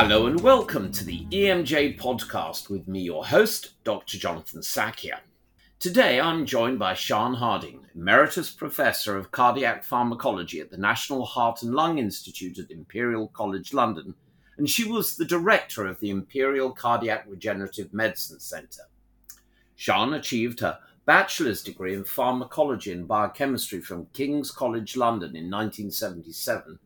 Hello and welcome to the EMJ podcast with me, your host, Dr. Jonathan Sackier. Today I'm joined by Sian Harding, Emeritus Professor of Cardiac Pharmacology at the National Heart and Lung Institute at Imperial College London, and she was the director of the Imperial Cardiac Regenerative Medicine Centre. Sian achieved her bachelor's degree in pharmacology and biochemistry from King's College London in 1977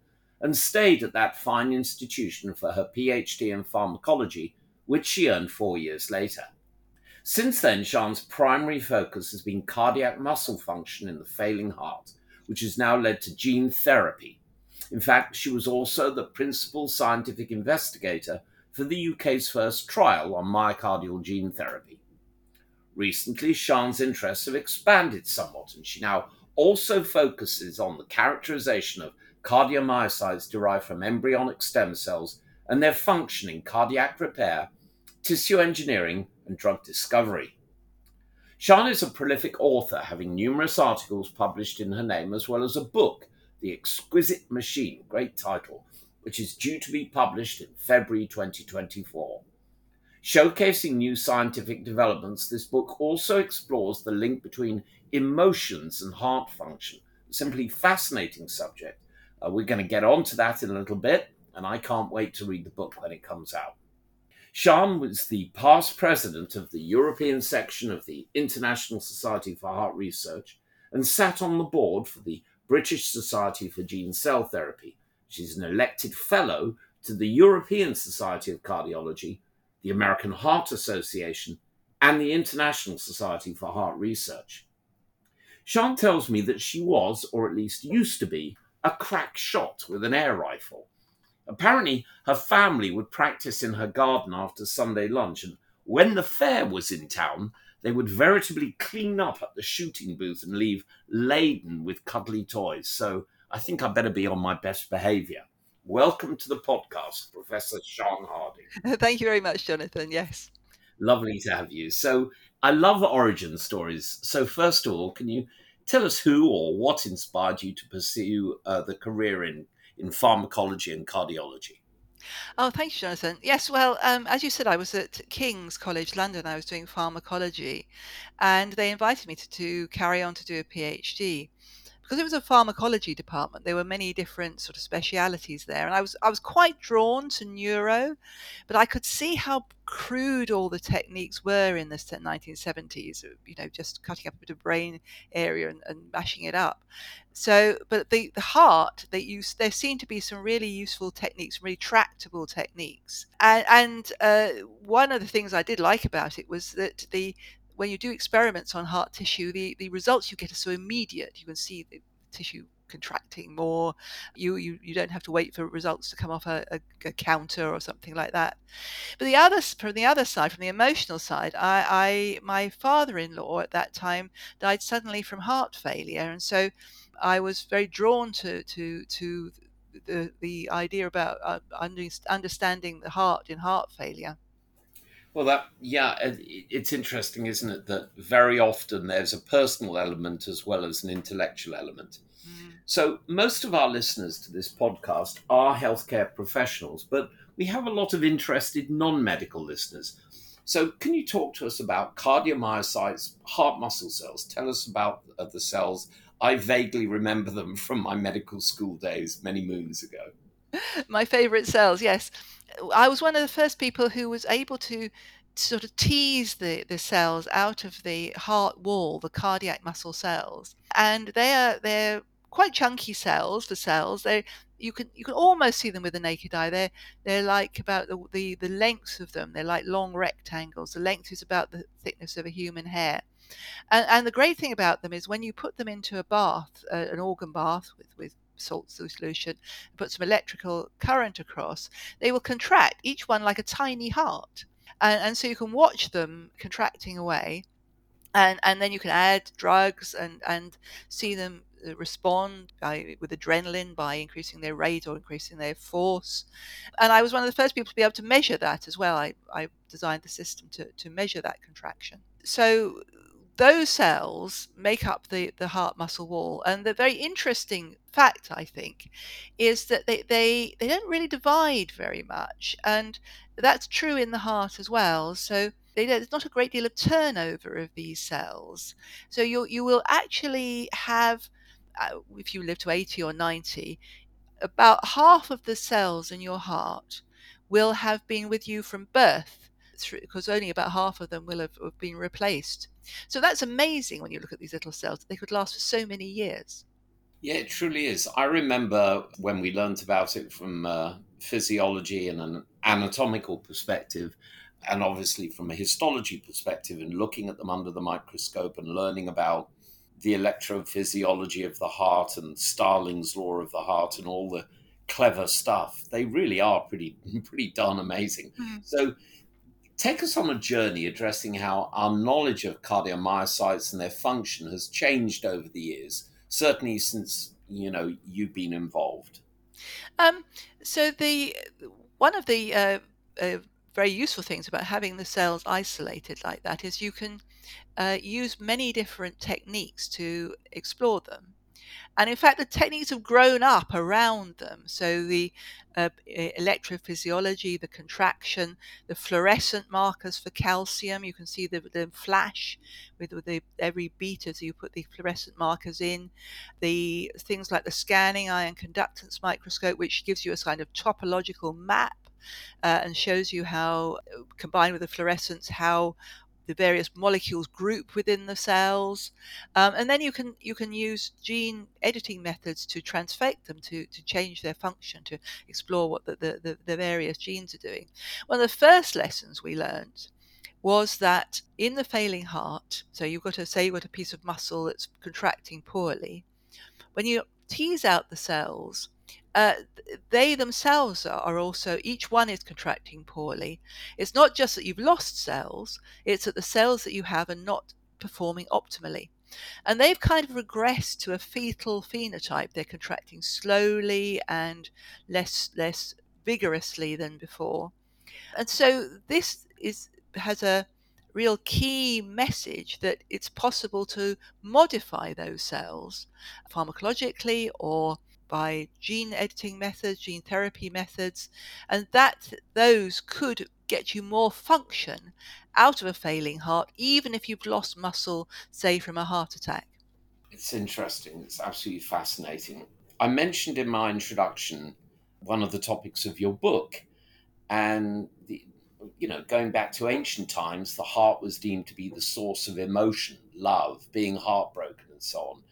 and stayed at that fine institution for her PhD in pharmacology, which she earned four years later. Since then, Sian's primary focus has been cardiac muscle function in the failing heart, which has now led to gene therapy. In fact, she was also the principal scientific investigator for the UK's first trial on myocardial gene therapy. Recently, Sian's interests have expanded somewhat, and she now also focuses on the characterization of cardiomyocytes derived from embryonic stem cells and their function in cardiac repair, tissue engineering, and drug discovery. Sian is a prolific author, having numerous articles published in her name, as well as a book, The Exquisite Machine, great title, which is due to be published in February 2024. Showcasing new scientific developments, this book also explores the link between emotions and heart function, a simply fascinating subject uh, we're going to get on to that in a little bit, and I can't wait to read the book when it comes out. Sian was the past president of the European section of the International Society for Heart Research and sat on the board for the British Society for Gene Cell Therapy. She's an elected fellow to the European Society of Cardiology, the American Heart Association, and the International Society for Heart Research. Sian tells me that she was, or at least used to be, a crack shot with an air rifle. Apparently, her family would practice in her garden after Sunday lunch, and when the fair was in town, they would veritably clean up at the shooting booth and leave laden with cuddly toys. So I think I better be on my best behavior. Welcome to the podcast, Professor Sian Harding. Thank you very much, Jonathan. Yes. Lovely to have you. So I love origin stories. So, first of all, can you tell us who or what inspired you to pursue uh, the career in, in pharmacology and cardiology. Oh, thank you, Jonathan. Yes, well, um, as you said, I was at King's College London. I was doing pharmacology, and they invited me to, to carry on to do a PhD because it was a pharmacology department, there were many different sort of specialities there, and I was I was quite drawn to neuro, but I could see how crude all the techniques were in the 1970s. You know, just cutting up a bit of brain area and, and mashing it up. So, but the the heart they use there seemed to be some really useful techniques, really tractable techniques, and and uh, one of the things I did like about it was that the when you do experiments on heart tissue, the, the results you get are so immediate. You can see the tissue contracting more. You, you you don't have to wait for results to come off a, a, a, counter or something like that. But the other from the other side, from the emotional side, I, I my father-in-law at that time died suddenly from heart failure, and so I was very drawn to to to the the idea about uh, understanding the heart in heart failure. Well, that yeah, it's interesting, isn't it? That very often there's a personal element as well as an intellectual element. Mm. So most of our listeners to this podcast are healthcare professionals, but we have a lot of interested non-medical listeners. So can you talk to us about cardiomyocytes, heart muscle cells? Tell us about uh, the cells. I vaguely remember them from my medical school days many moons ago. my favorite cells, yes. I was one of the first people who was able to sort of tease the, the cells out of the heart wall, the cardiac muscle cells. And they are they're quite chunky cells, the cells. They you can you can almost see them with the naked eye. They're they're like about the, the, the length of them. They're like long rectangles. The length is about the thickness of a human hair. And, and the great thing about them is when you put them into a bath, uh, an organ bath with, with salt solution, put some electrical current across, they will contract, each one like a tiny heart. And, and so you can watch them contracting away. And, and then you can add drugs and, and see them uh, respond by, with adrenaline by increasing their rate or increasing their force. And I was one of the first people to be able to measure that as well. I, I designed the system to, to measure that contraction. So those cells make up the, the heart muscle wall. And the very interesting fact, I think, is that they, they, they don't really divide very much. And that's true in the heart as well. So they, there's not a great deal of turnover of these cells. So you, you will actually have, uh, if you live to 80 or 90, about half of the cells in your heart will have been with you from birth because only about half of them will have, have, been replaced. So that's amazing when you look at these little cells. They could last for so many years. Yeah, it truly is. I remember when we learnt about it from uh, physiology and an anatomical perspective, and obviously from a histology perspective, and looking at them under the microscope and learning about the electrophysiology of the heart and Starling's law of the heart and all the clever stuff. They really are pretty pretty darn amazing. Mm-hmm. So take us on a journey addressing how our knowledge of cardiomyocytes and their function has changed over the years, certainly since you know you've been involved. Um, so the one of the uh, uh, very useful things about having the cells isolated like that is you can uh, use many different techniques to explore them. And in fact, the techniques have grown up around them. So the uh, electrophysiology, the contraction, the fluorescent markers for calcium, you can see the, the flash with, with the, every beat as you put the fluorescent markers in. The things like the scanning ion conductance microscope, which gives you a kind of topological map uh, and shows you how, uh, combined with the fluorescence, how the various molecules group within the cells, um, and then you can you can use gene editing methods to transfect them to to change their function to explore what the, the, the various genes are doing. One of the first lessons we learned was that in the failing heart, so you've got to say you've got a piece of muscle that's contracting poorly, when you tease out the cells, uh, they themselves are also each one is contracting poorly. It's not just that you've lost cells; it's that the cells that you have are not performing optimally, and they've kind of regressed to a fetal phenotype. They're contracting slowly and less less vigorously than before, and so this is has a real key message that it's possible to modify those cells pharmacologically or by gene editing methods, gene therapy methods, and that those could get you more function out of a failing heart, even if you've lost muscle, say from a heart attack. It's interesting. It's absolutely fascinating. I mentioned in my introduction one of the topics of your book, and the, you know, going back to ancient times, the heart was deemed to be the source of emotion, love, being heartbroken, and so on.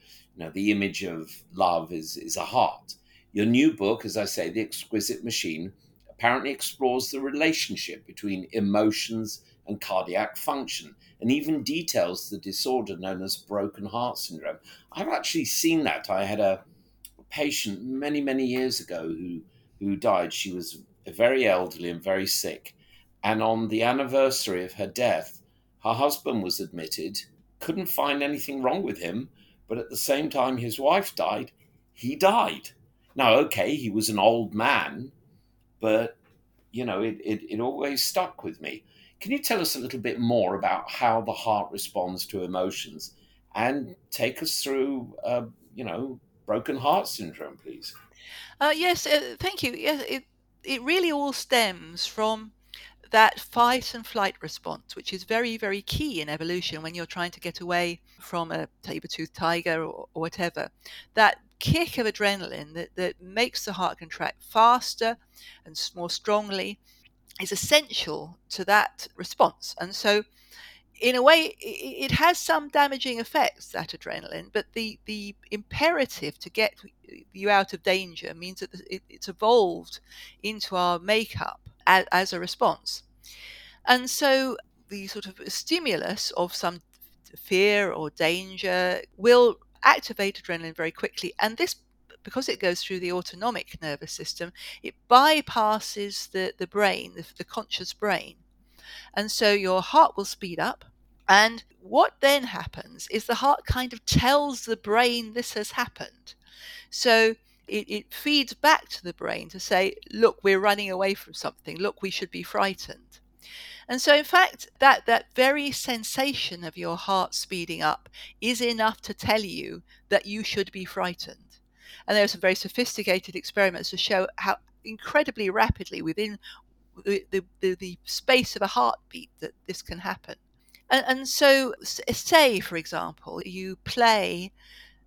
The image of love is, is a heart. Your new book, as I say, The Exquisite Machine, apparently explores the relationship between emotions and cardiac function and even details the disorder known as broken heart syndrome. I've actually seen that. I had a patient many, many years ago who, who died. She was very elderly and very sick. And on the anniversary of her death, her husband was admitted, couldn't find anything wrong with him, but at the same time his wife died, he died. Now, okay, he was an old man, but you know, it, it, it always stuck with me. Can you tell us a little bit more about how the heart responds to emotions and take us through, uh, you know, broken heart syndrome, please? Uh, yes, uh, thank you. Yes, it, it really all stems from that fight and flight response, which is very, very key in evolution when you're trying to get away from a saber-toothed tiger or, or whatever, that kick of adrenaline that, that makes the heart contract faster and more strongly is essential to that response. And so, in a way, it, has some damaging effects, that adrenaline, but the, the imperative to get you out of danger means that it's evolved into our makeup as, as a response. And so the sort of stimulus of some fear or danger will activate adrenaline very quickly. And this, because it goes through the autonomic nervous system, it bypasses the, the brain, the, the conscious brain. And so your heart will speed up. And what then happens is the heart kind of tells the brain this has happened. So it, it feeds back to the brain to say, look, we're running away from something. Look, we should be frightened. And so, in fact, that, that very sensation of your heart speeding up is enough to tell you that you should be frightened. And there are some very sophisticated experiments to show how incredibly rapidly within the, the, the, space of a heartbeat that this can happen. And, and so, say, for example, you play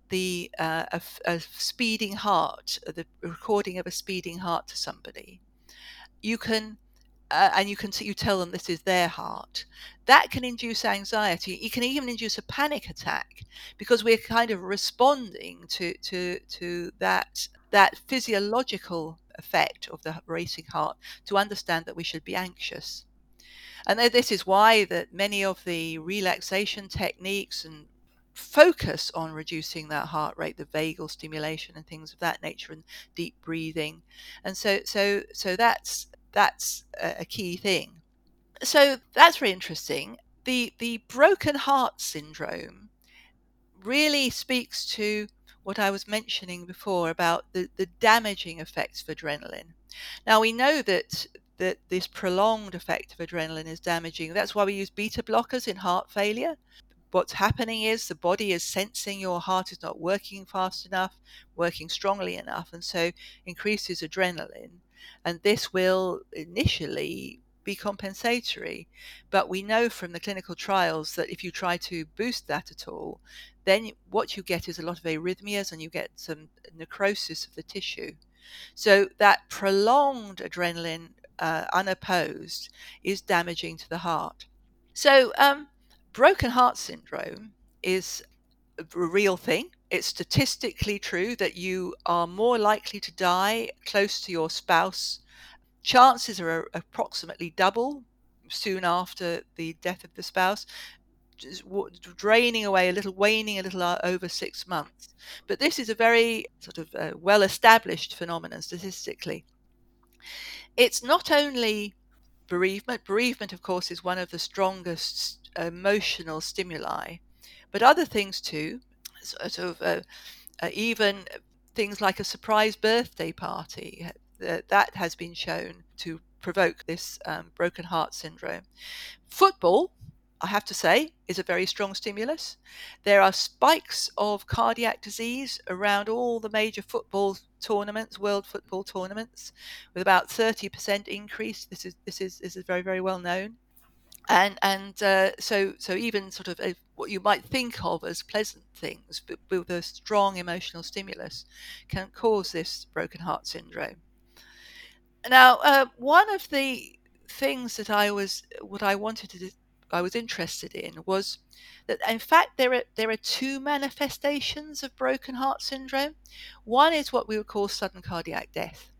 the uh, a, a, speeding heart, the recording of a speeding heart to somebody, you can uh, and you can you tell them this is their heart. That can induce anxiety. It can even induce a panic attack because we're kind of responding to to to that that physiological effect of the racing heart to understand that we should be anxious. And this is why that many of the relaxation techniques and focus on reducing that heart rate the vagal stimulation and things of that nature and deep breathing and so so so that's that's a key thing. So that's very interesting. The the broken heart syndrome really speaks to what I was mentioning before about the, the damaging effects of adrenaline. Now we know that that this prolonged effect of adrenaline is damaging. That's why we use beta blockers in heart failure what's happening is the body is sensing your heart is not working fast enough, working strongly enough, and so increases adrenaline. And this will initially be compensatory. But we know from the clinical trials that if you try to boost that at all, then what you get is a lot of arrhythmias and you get some necrosis of the tissue. So that prolonged adrenaline uh, unopposed is damaging to the heart. So um, broken heart syndrome is a real thing. It's statistically true that you are more likely to die close to your spouse. Chances are approximately double soon after the death of the spouse, draining away a little, waning a little uh, over six months. But this is a very sort of uh, well established phenomenon statistically. It's not only bereavement, bereavement, of course, is one of the strongest emotional stimuli, but other things too, sort of uh, uh, even things like a surprise birthday party. Uh, that has been shown to provoke this um, broken heart syndrome. Football, I have to say, is a very strong stimulus. There are spikes of cardiac disease around all the major football tournaments, world football tournaments, with about 30% increase. This is this is this is very very well known and and uh, so so even sort of a, uh, what you might think of as pleasant things, but with a strong emotional stimulus, can cause this broken heart syndrome. Now, uh, one of the things that I was what I wanted to I was interested in was that in fact there are there are two manifestations of broken heart syndrome. One is what we would call sudden cardiac death.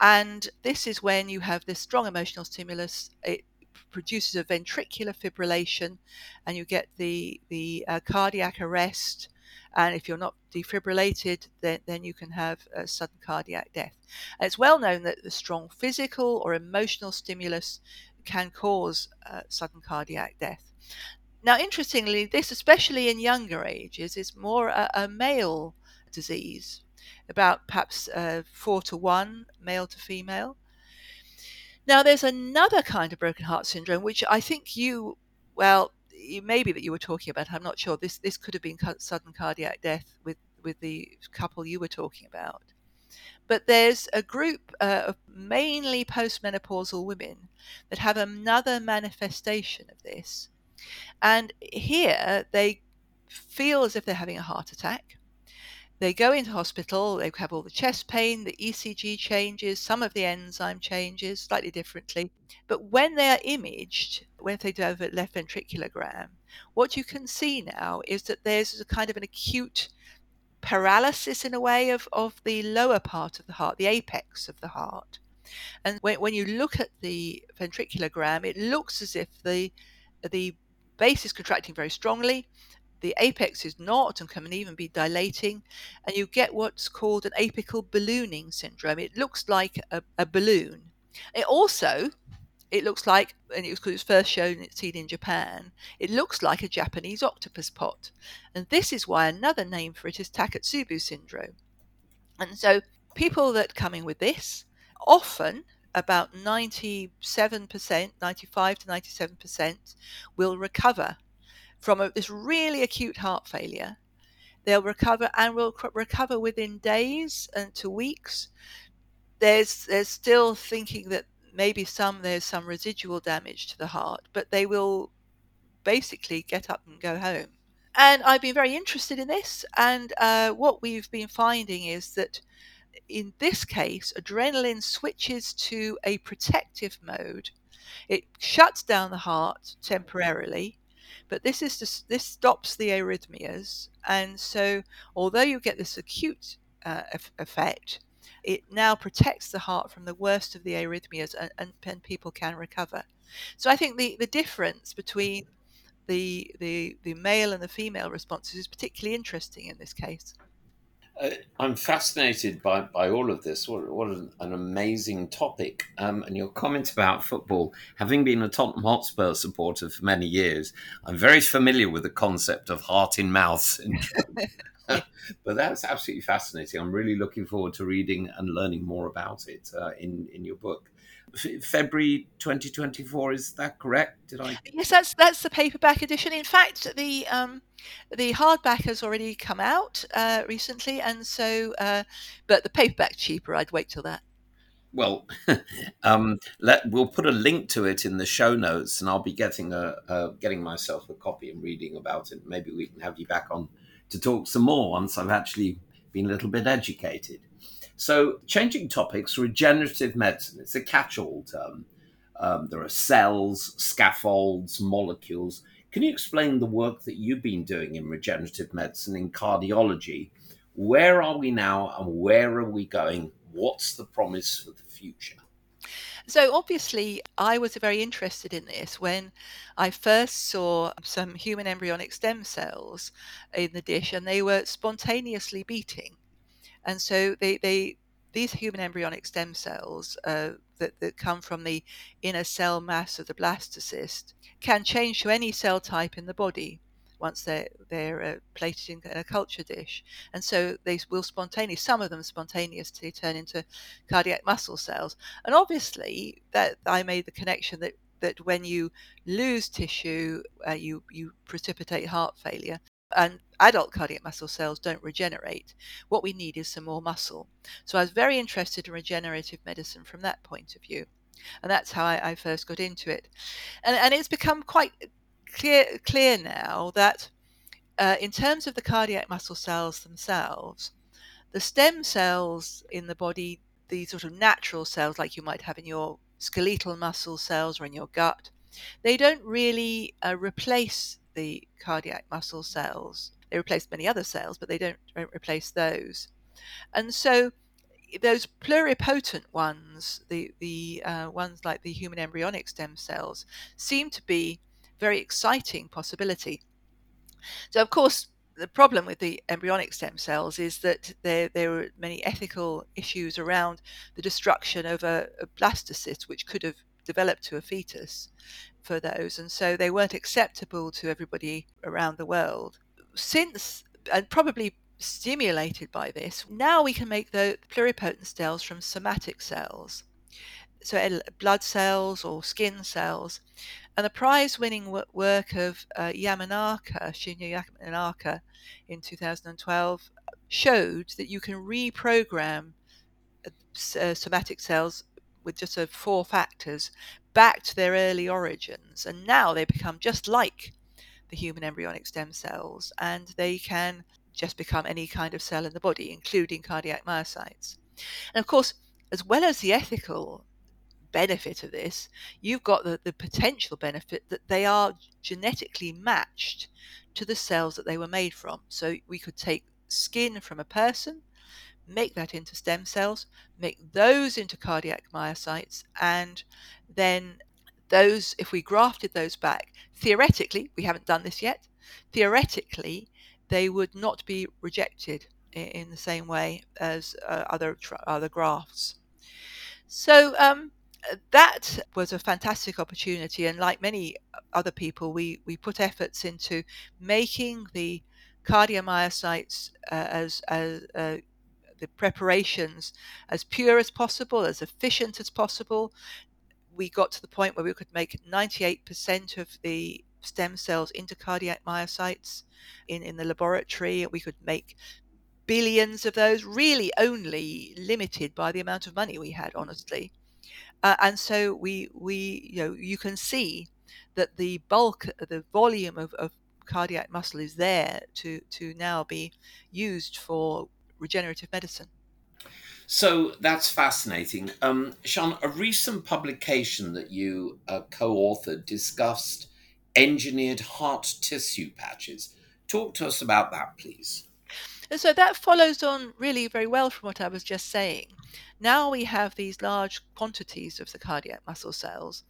And this is when you have this strong emotional stimulus. It produces a ventricular fibrillation and you get the, the uh, cardiac arrest. And if you're not defibrillated, then, then you can have a sudden cardiac death. And it's well known that the strong physical or emotional stimulus can cause uh, sudden cardiac death. Now, interestingly, this, especially in younger ages, is more a, a male disease, about perhaps uh, four to one, male to female. Now, there's another kind of broken heart syndrome, which I think you, well, it may be that you were talking about. I'm not sure. This this could have been sudden cardiac death with with the couple you were talking about. But there's a group uh, of mainly postmenopausal women that have another manifestation of this, and here they feel as if they're having a heart attack they go into hospital, they have all the chest pain, the ECG changes, some of the enzyme changes slightly differently. But when they are imaged, when they do a left ventriculogram, what you can see now is that there's a kind of an acute paralysis in a way of, of the lower part of the heart, the apex of the heart. And when, when you look at the ventriculogram, it looks as if the the base is contracting very strongly the apex is not and can even be dilating, and you get what's called an apical ballooning syndrome. It looks like a, a balloon. It also it looks like, and it was it was first shown seen in Japan, it looks like a Japanese octopus pot. And this is why another name for it is Takotsubo syndrome. And so people that come in with this often about 97%, 95 to 97% will recover from a, this really acute heart failure. They'll recover and will recover within days and to weeks. There's there's still thinking that maybe some there's some residual damage to the heart, but they will basically get up and go home. And I've been very interested in this, and uh, what we've been finding is that in this case, adrenaline switches to a protective mode. It shuts down the heart temporarily, but this is just, this stops the arrhythmias. And so, although you get this acute uh, effect, it now protects the heart from the worst of the arrhythmias, and, and, and people can recover. So I think the, the difference between the, the the male and the female responses is particularly interesting in this case. Uh, I'm fascinated by, by all of this. What, what an, an amazing topic. Um, and your comment about football, having been a Tottenham Hotspur supporter for many years, I'm very familiar with the concept of heart in mouth but that's absolutely fascinating. I'm really looking forward to reading and learning more about it uh, in, in your book. February 2024. Is that correct? Did I? Yes, that's that's the paperback edition. In fact, the um, the hardback has already come out uh, recently, and so uh, but the paperback cheaper. I'd wait till that. Well, um, let we'll put a link to it in the show notes, and I'll be getting a, a getting myself a copy and reading about it. Maybe we can have you back on to talk some more once I've actually been a little bit educated. So, changing topics, regenerative medicine, it's a catch all term. Um, there are cells, scaffolds, molecules. Can you explain the work that you've been doing in regenerative medicine in cardiology? Where are we now and where are we going? What's the promise for the future? So, obviously, I was very interested in this when I first saw some human embryonic stem cells in the dish and they were spontaneously beating. And so they, they these human embryonic stem cells uh, that, that come from the inner cell mass of the blastocyst can change to any cell type in the body once they're they're uh, plated in, in, a culture dish, and so they will spontaneously. Some of them spontaneously turn into cardiac muscle cells, and obviously that I made the connection that that when you lose tissue, uh, you you precipitate heart failure and adult cardiac muscle cells don't regenerate. What we need is some more muscle. So I was very interested in regenerative medicine from that point of view. And that's how I, I first got into it. And, and it's become quite clear, clear now that uh, in terms of the cardiac muscle cells themselves, the stem cells in the body, the sort of natural cells like you might have in your skeletal muscle cells or in your gut, they don't really uh, replace the cardiac muscle cells. They replace many other cells, but they don't, don't replace those. And so those pluripotent ones, the the uh, ones like the human embryonic stem cells, seem to be very exciting possibility. So of course, the problem with the embryonic stem cells is that there there are many ethical issues around the destruction of a, a blastocyst, which could have developed to a fetus, for those, and so they weren't acceptable to everybody around the world. Since, and probably stimulated by this, now we can make the pluripotent cells from somatic cells, so blood cells or skin cells. And the prize winning work of uh, Yamanaka, Shinya Yamanaka, in 2012 showed that you can reprogram uh, uh somatic cells with just uh, four factors back to their early origins. And now they become just like the human embryonic stem cells, and they can just become any kind of cell in the body, including cardiac myocytes. And of course, as well as the ethical benefit of this, you've got the, the potential benefit that they are genetically matched to the cells that they were made from. So we could take skin from a person make that into stem cells, make those into cardiac myocytes, and then those, if we grafted those back, theoretically, we haven't done this yet, theoretically, they would not be rejected in, the same way as uh, other other grafts. So um, that was a fantastic opportunity, and like many other people, we we put efforts into making the cardiomyocytes uh, as as uh, the preparations as pure as possible, as efficient as possible. We got to the point where we could make 98% of the stem cells into cardiac myocytes in, in the laboratory. We could make billions of those, really only limited by the amount of money we had, honestly. Uh, and so we we you know you can see that the bulk, the volume of, of cardiac muscle is there to to now be used for regenerative medicine. So that's fascinating. Um, Sian, a recent publication that you uh, co authored discussed engineered heart tissue patches. Talk to us about that, please. And so that follows on really very well from what I was just saying. Now we have these large quantities of the cardiac muscle cells.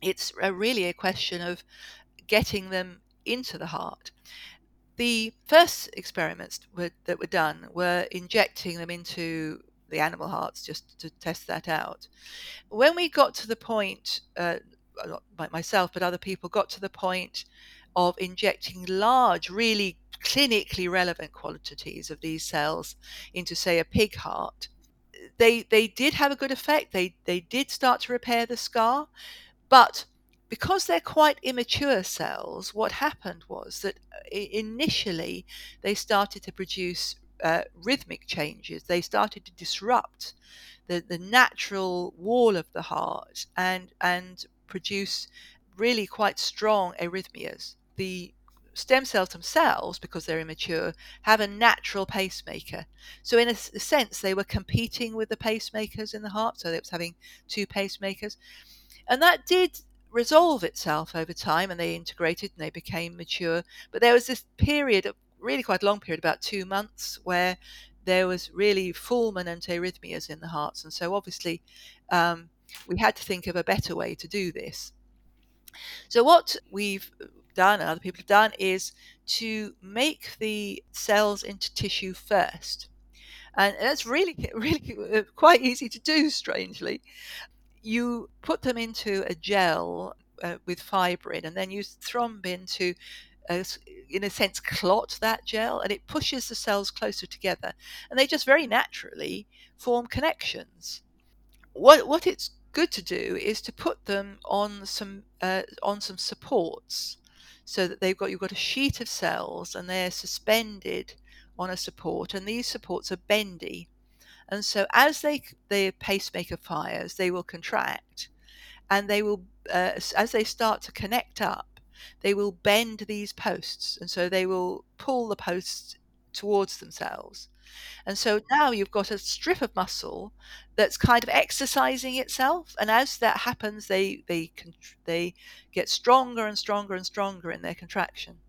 It's a really a question of getting them into the heart. The first experiments were, that were done were injecting them into the animal hearts just to test that out. When we got to the point, uh, not myself, but other people got to the point of injecting large, really clinically relevant quantities of these cells into, say, a pig heart, they they did have a good effect. They they did start to repair the scar, but because they're quite immature cells, what happened was that uh, initially they started to produce uh, rhythmic changes. They started to disrupt the, the natural wall of the heart and and produce really quite strong arrhythmias. The stem cells themselves, because they're immature, have a natural pacemaker. So, in a, sense, they were competing with the pacemakers in the heart. So, it was having two pacemakers. And that did resolve itself over time and they integrated and they became mature. But there was this period, really quite a long period, about two months, where there was really fulminant arrhythmias in the hearts. And so, obviously, um, we had to think of a better way to do this. So, what we've done and other people have done is to make the cells into tissue first. And that's really, really uh, quite easy to do, strangely. You put them into a gel uh, with fibrin and then use thrombin to, in a sense, clot that gel and it pushes the cells closer together. And they just very naturally form connections. What, what it's good to do is to put them on some uh, on some supports so that they've got you've got a sheet of cells and they're suspended on a support and these supports are bendy and so as they the pacemaker fires they will contract and they will uh, as they start to connect up they will bend these posts and so they will pull the posts towards themselves and so now you've got a strip of muscle that's kind of exercising itself. And as that happens, they they they get stronger and stronger and stronger in their contraction.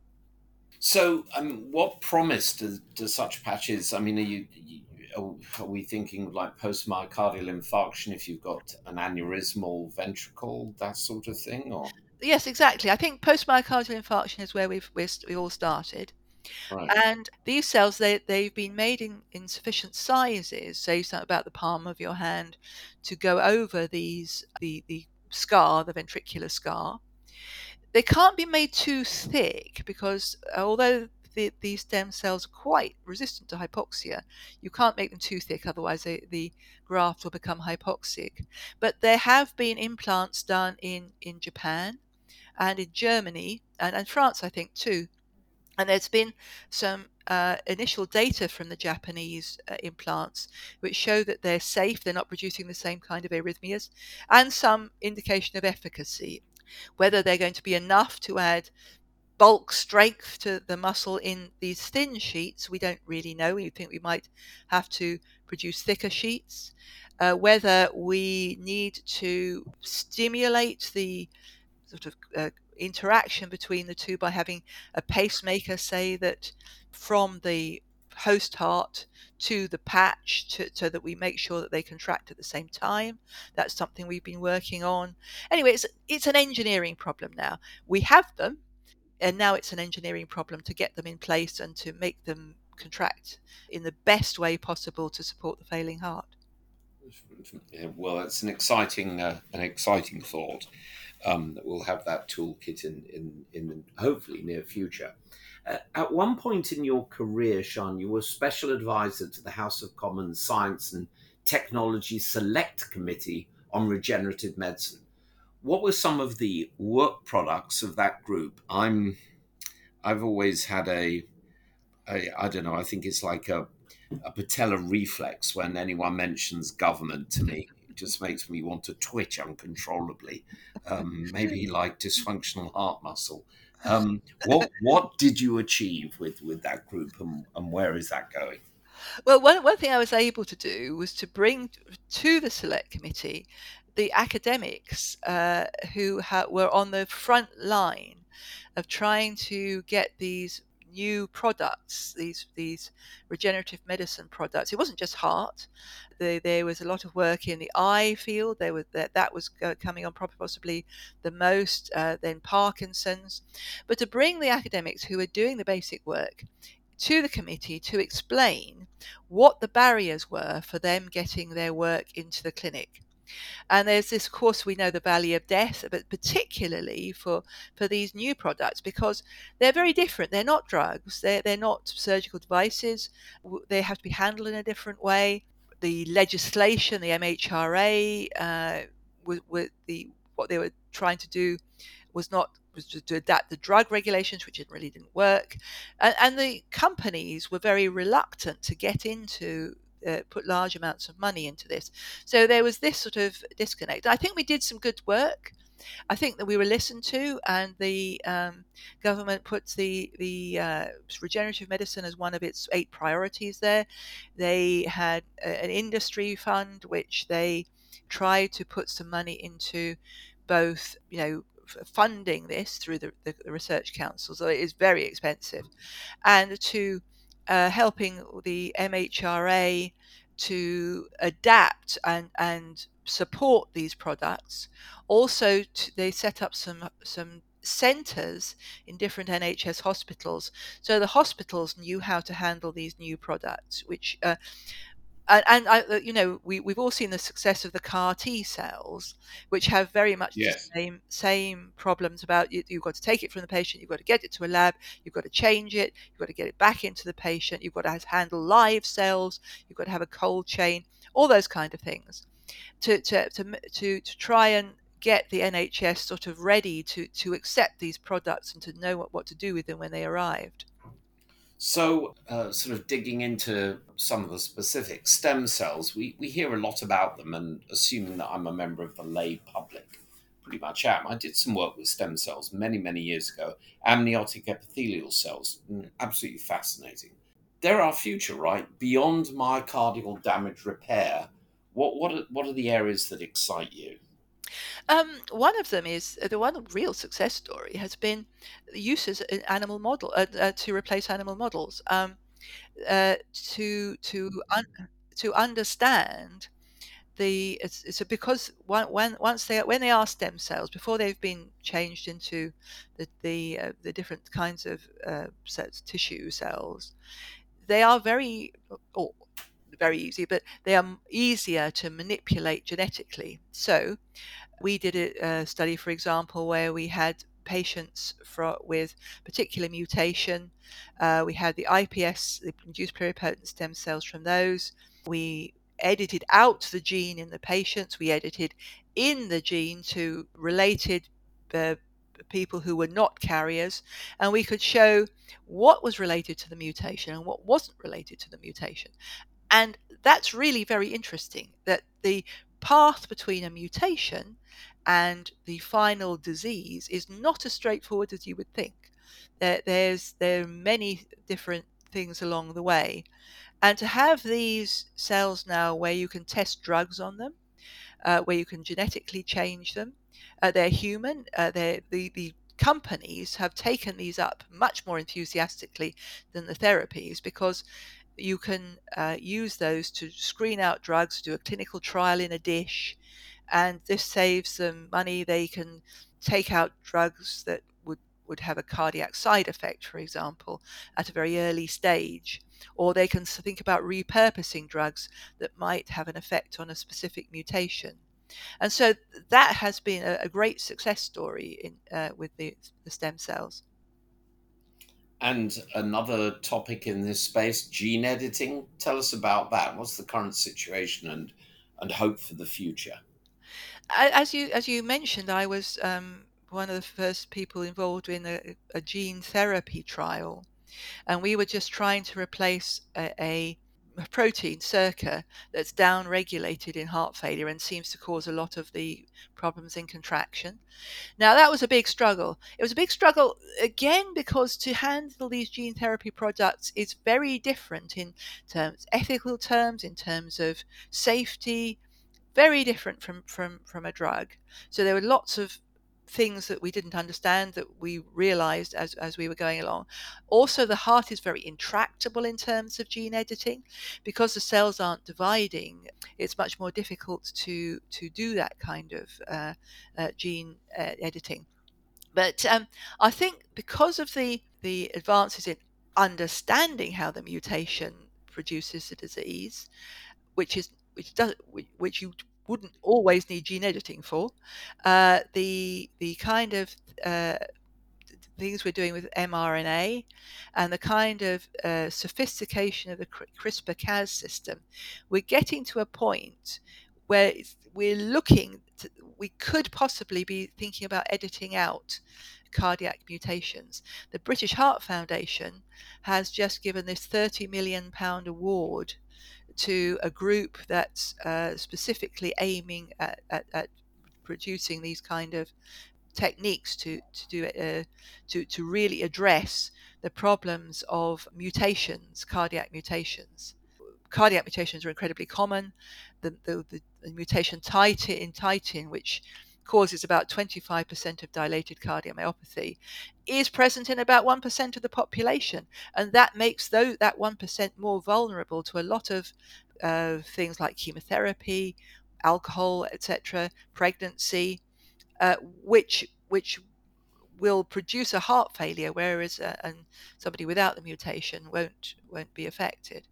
So, um, what promise do, do such patches? I mean, are you, are we thinking like post myocardial infarction if you've got an aneurysmal ventricle, that sort of thing, or? Yes, exactly. I think post myocardial infarction is where we've we we all started. Right. And these cells, they, they've been made in, in sufficient sizes, say something about the palm of your hand, to go over these the, the scar, the ventricular scar. They can't be made too thick because although the, these stem cells quite resistant to hypoxia, you can't make them too thick, otherwise they, the graft will become hypoxic. But there have been implants done in, in Japan and in Germany and, and France, I think, too, and there's been some uh, initial data from the Japanese uh, implants which show that they're safe, they're not producing the same kind of arrhythmias, and some indication of efficacy. Whether they're going to be enough to add bulk strength to the muscle in these thin sheets, we don't really know. We think we might have to produce thicker sheets. Uh, whether we need to stimulate the sort of uh, interaction between the two by having a pacemaker say that from the host heart to the patch to, so that we make sure that they contract at the same time. That's something we've been working on. Anyway, it's, it's an engineering problem now. We have them, and now it's an engineering problem to get them in place and to make them contract in the best way possible to support the failing heart. Well, it's an exciting, uh, an exciting thought um, that we'll have that toolkit in, in, in the hopefully near future. Uh, at one point in your career, Sian, you were special advisor to the House of Commons Science and Technology Select Committee on Regenerative Medicine. What were some of the work products of that group? I'm, I've always had a, a I don't know. I think it's like a, a patella reflex when anyone mentions government to me. It just makes me want to twitch uncontrollably. Um, maybe like dysfunctional heart muscle. Um, what what did you achieve with with that group, and, and where is that going? Well, one, one thing I was able to do was to bring to the select committee the academics uh, who ha- were on the front line of trying to get these new products, these these regenerative medicine products. It wasn't just heart. The, there was a lot of work in the eye field. There was that that was coming on probably possibly the most. Uh, then Parkinson's, but to bring the academics who were doing the basic work to the committee to explain what the barriers were for them getting their work into the clinic. And there's this, of course, we know the valley of death, but particularly for, for these new products because they're very different. They're not drugs, they're, they're not surgical devices, they have to be handled in a different way. The legislation, the MHRA, uh, with, the what they were trying to do was not was to adapt the drug regulations, which really didn't work, and, and the companies were very reluctant to get into uh, put large amounts of money into this. So there was this sort of disconnect. I think we did some good work. I think that we were listened to, and the um, government puts the the uh, regenerative medicine as one of its eight priorities. There, they had a, an industry fund which they tried to put some money into, both you know funding this through the, the, research council, so it is very expensive, and to uh, helping the MHRA to adapt and, and support these products. Also, to, they set up some some centers in different NHS hospitals, so the hospitals knew how to handle these new products, which uh, and, and I, uh, you know, we, we've all seen the success of the CAR T cells, which have very much yes. the same same problems about you, you've got to take it from the patient, you've got to get it to a lab, you've got to change it, you've got to get it back into the patient, you've got to handle live cells, you've got to have a cold chain, all those kind of things, to to to to, to try and get the NHS sort of ready to to accept these products and to know what, what to do with them when they arrived. So, uh, sort of digging into some of the specific stem cells, we, we hear a lot about them, and assuming that I'm a member of the lay public, pretty much am. I did some work with stem cells many, many years ago, amniotic epithelial cells, mm, absolutely fascinating. They're our future, right? Beyond myocardial damage repair, what, what, are, what are the areas that excite you? Um, one of them is uh, the one real success story has been uses animal model uh, uh, to replace animal models um, uh, to to un- to understand the it's, it's because when, when once they when they are stem cells before they've been changed into the the, uh, the different kinds of uh, tissue cells they are very or very easy but they are easier to manipulate genetically so we did a, a study, for example, where we had patients for, with particular mutation. Uh, we had the IPS, the induced pluripotent stem cells from those. We edited out the gene in the patients. We edited in the gene to related uh, people who were not carriers, and we could show what was related to the mutation and what wasn't related to the mutation. And that's really very interesting that the path between a mutation and the final disease is not as straightforward as you would think. There, there's there are many different things along the way, and to have these cells now where you can test drugs on them, uh, where you can genetically change them, uh, they're human. Uh, they're, the the companies have taken these up much more enthusiastically than the therapies because you can uh, use those to screen out drugs, do a clinical trial in a dish, and this saves them money. They can take out drugs that would, would have a cardiac side effect, for example, at a very early stage. Or they can think about repurposing drugs that might have an effect on a specific mutation. And so that has been a, a great success story in, uh, with the, the stem cells. And another topic in this space, gene editing. Tell us about that. What's the current situation and and hope for the future? As you as you mentioned, I was um, one of the first people involved in a, a, gene therapy trial, and we were just trying to replace a, a protein SERCA that's down regulated in heart failure and seems to cause a lot of the problems in contraction. Now, that was a big struggle. It was a big struggle again because to handle these gene therapy products is very different in terms, ethical terms, in terms of safety, very different from, from, from a drug. So there were lots of things that we didn't understand that we realized as, as we were going along. Also, the heart is very intractable in terms of gene editing because the cells aren't dividing. It's much more difficult to to do that kind of uh, uh, gene uh, editing. But um, I think because of the the advances in understanding how the mutation produces the disease, which is which does which you wouldn't always need gene editing for. Uh, the the kind of uh, things we're doing with mRNA and the kind of uh, sophistication of the CRISPR-Cas system, we're getting to a point where we're looking. To, we could possibly be thinking about editing out cardiac mutations. The British Heart Foundation has just given this 30 million pound award to a group that's uh, specifically aiming at, at, at, producing these kind of techniques to to do uh, to to really address the problems of mutations, cardiac mutations. Cardiac mutations are incredibly common. The the, the, the mutation titin in titin, which causes about 25% of dilated cardiomyopathy, is present in about 1% of the population. And that makes those, that 1% more vulnerable to a lot of uh, things like chemotherapy, alcohol, etc., pregnancy, uh, which, which will produce a heart failure, whereas uh, and somebody without the mutation won't won't be affected.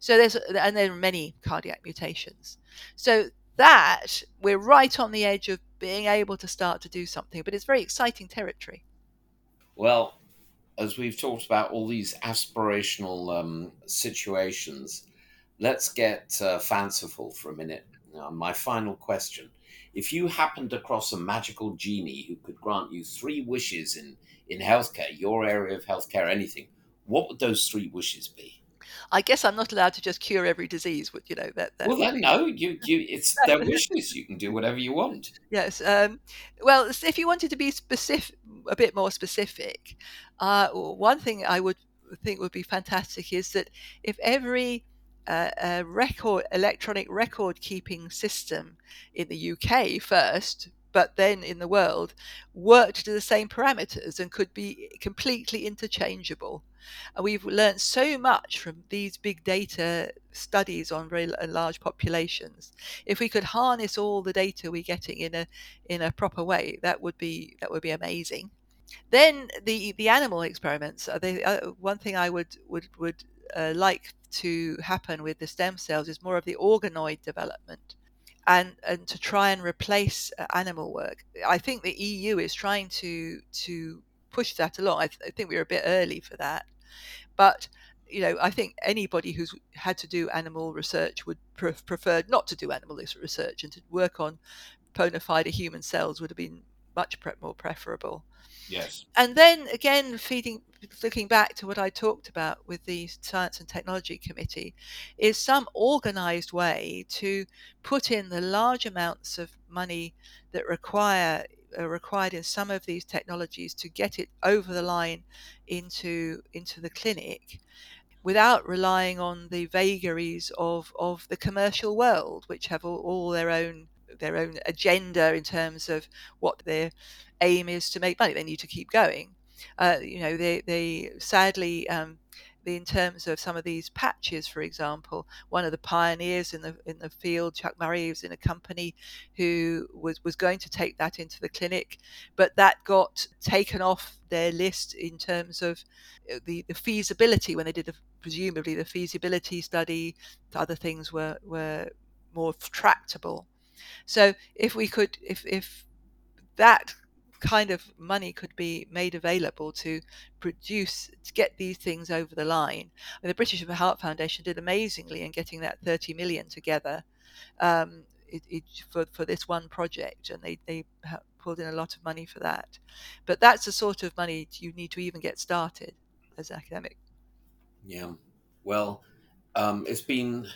So there's and there are many cardiac mutations. So that we're right on the edge of being able to start to do something, but it's very exciting territory. Well, as we've talked about all these aspirational um, situations, let's get uh, fanciful for a minute. Now, my final question if you happened across a magical genie who could grant you three wishes in, in healthcare, your area of healthcare, anything, what would those three wishes be? I guess I'm not allowed to just cure every disease. But you know that. that well, then no, you you it's their wishes. You can do whatever you want. Yes. Um, well, if you wanted to be specific, a bit more specific, uh, one thing I would think would be fantastic is that if every uh, record electronic record keeping system in the UK first but then in the world worked to the same parameters and could be completely interchangeable. And we've learned so much from these big data studies on very large populations. If we could harness all the data we're getting in a in a proper way, that would be that would be amazing. Then the the animal experiments. Are uh, one thing I would would would uh, like to happen with the stem cells is more of the organoid development and and to try and replace uh, animal work. I think the EU is trying to to push that along. I, th- I think we're a bit early for that, but you know, I think anybody who's had to do animal research would pre- prefer not to do animal research and to work on bona fide human cells would have been much pre- more preferable. Yes. And then again, feeding, looking back to what I talked about with the Science and Technology Committee, is some organized way to put in the large amounts of money that require are required in some of these technologies to get it over the line into into the clinic without relying on the vagaries of, of the commercial world, which have all, all their own their own agenda in terms of what their aim is to make money. They need to keep going. Uh, you know, they, they sadly, um, in terms of some of these patches, for example, one of the pioneers in the in the field, Chuck Murray, was in a company who was was going to take that into the clinic, but that got taken off their list in terms of uh, the, the feasibility when they did the, presumably the feasibility study. The Other things were were more tractable. So if we could, if if that kind of money could be made available to produce to get these things over the line. And the British Heart Foundation did amazingly in getting that 30 million together um, it, it, for for this one project, and they they pulled in a lot of money for that. But that's the sort of money you need to even get started as an academic. Yeah, well, um, it's been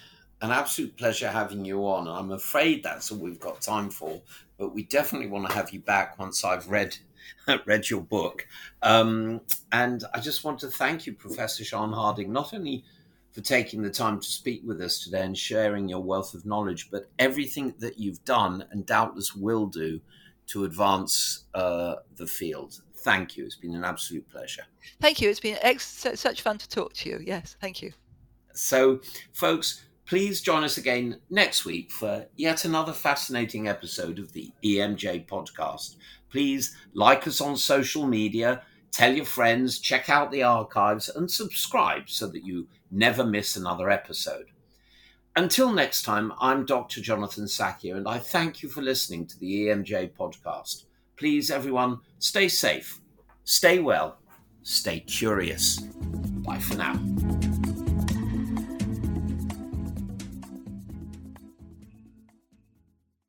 an absolute pleasure having you on. I'm afraid that's all we've got time for, but we definitely want to have you back once I've read read your book. Um, and I just want to thank you, Professor Sian Harding, not only for taking the time to speak with us today and sharing your wealth of knowledge, but everything that you've done and doubtless will do to advance uh, the field. Thank you. It's been an absolute pleasure. Thank you. It's been ex- such fun to talk to you. Yes, thank you. So, folks, please join us again next week for yet another fascinating episode of the EMJ podcast. Please like us on social media, tell your friends, check out the archives, and subscribe so that you never miss another episode. Until next time, I'm Dr. Jonathan Sackier, and I thank you for listening to the EMJ podcast. Please, everyone, stay safe, stay well, stay curious. Bye for now.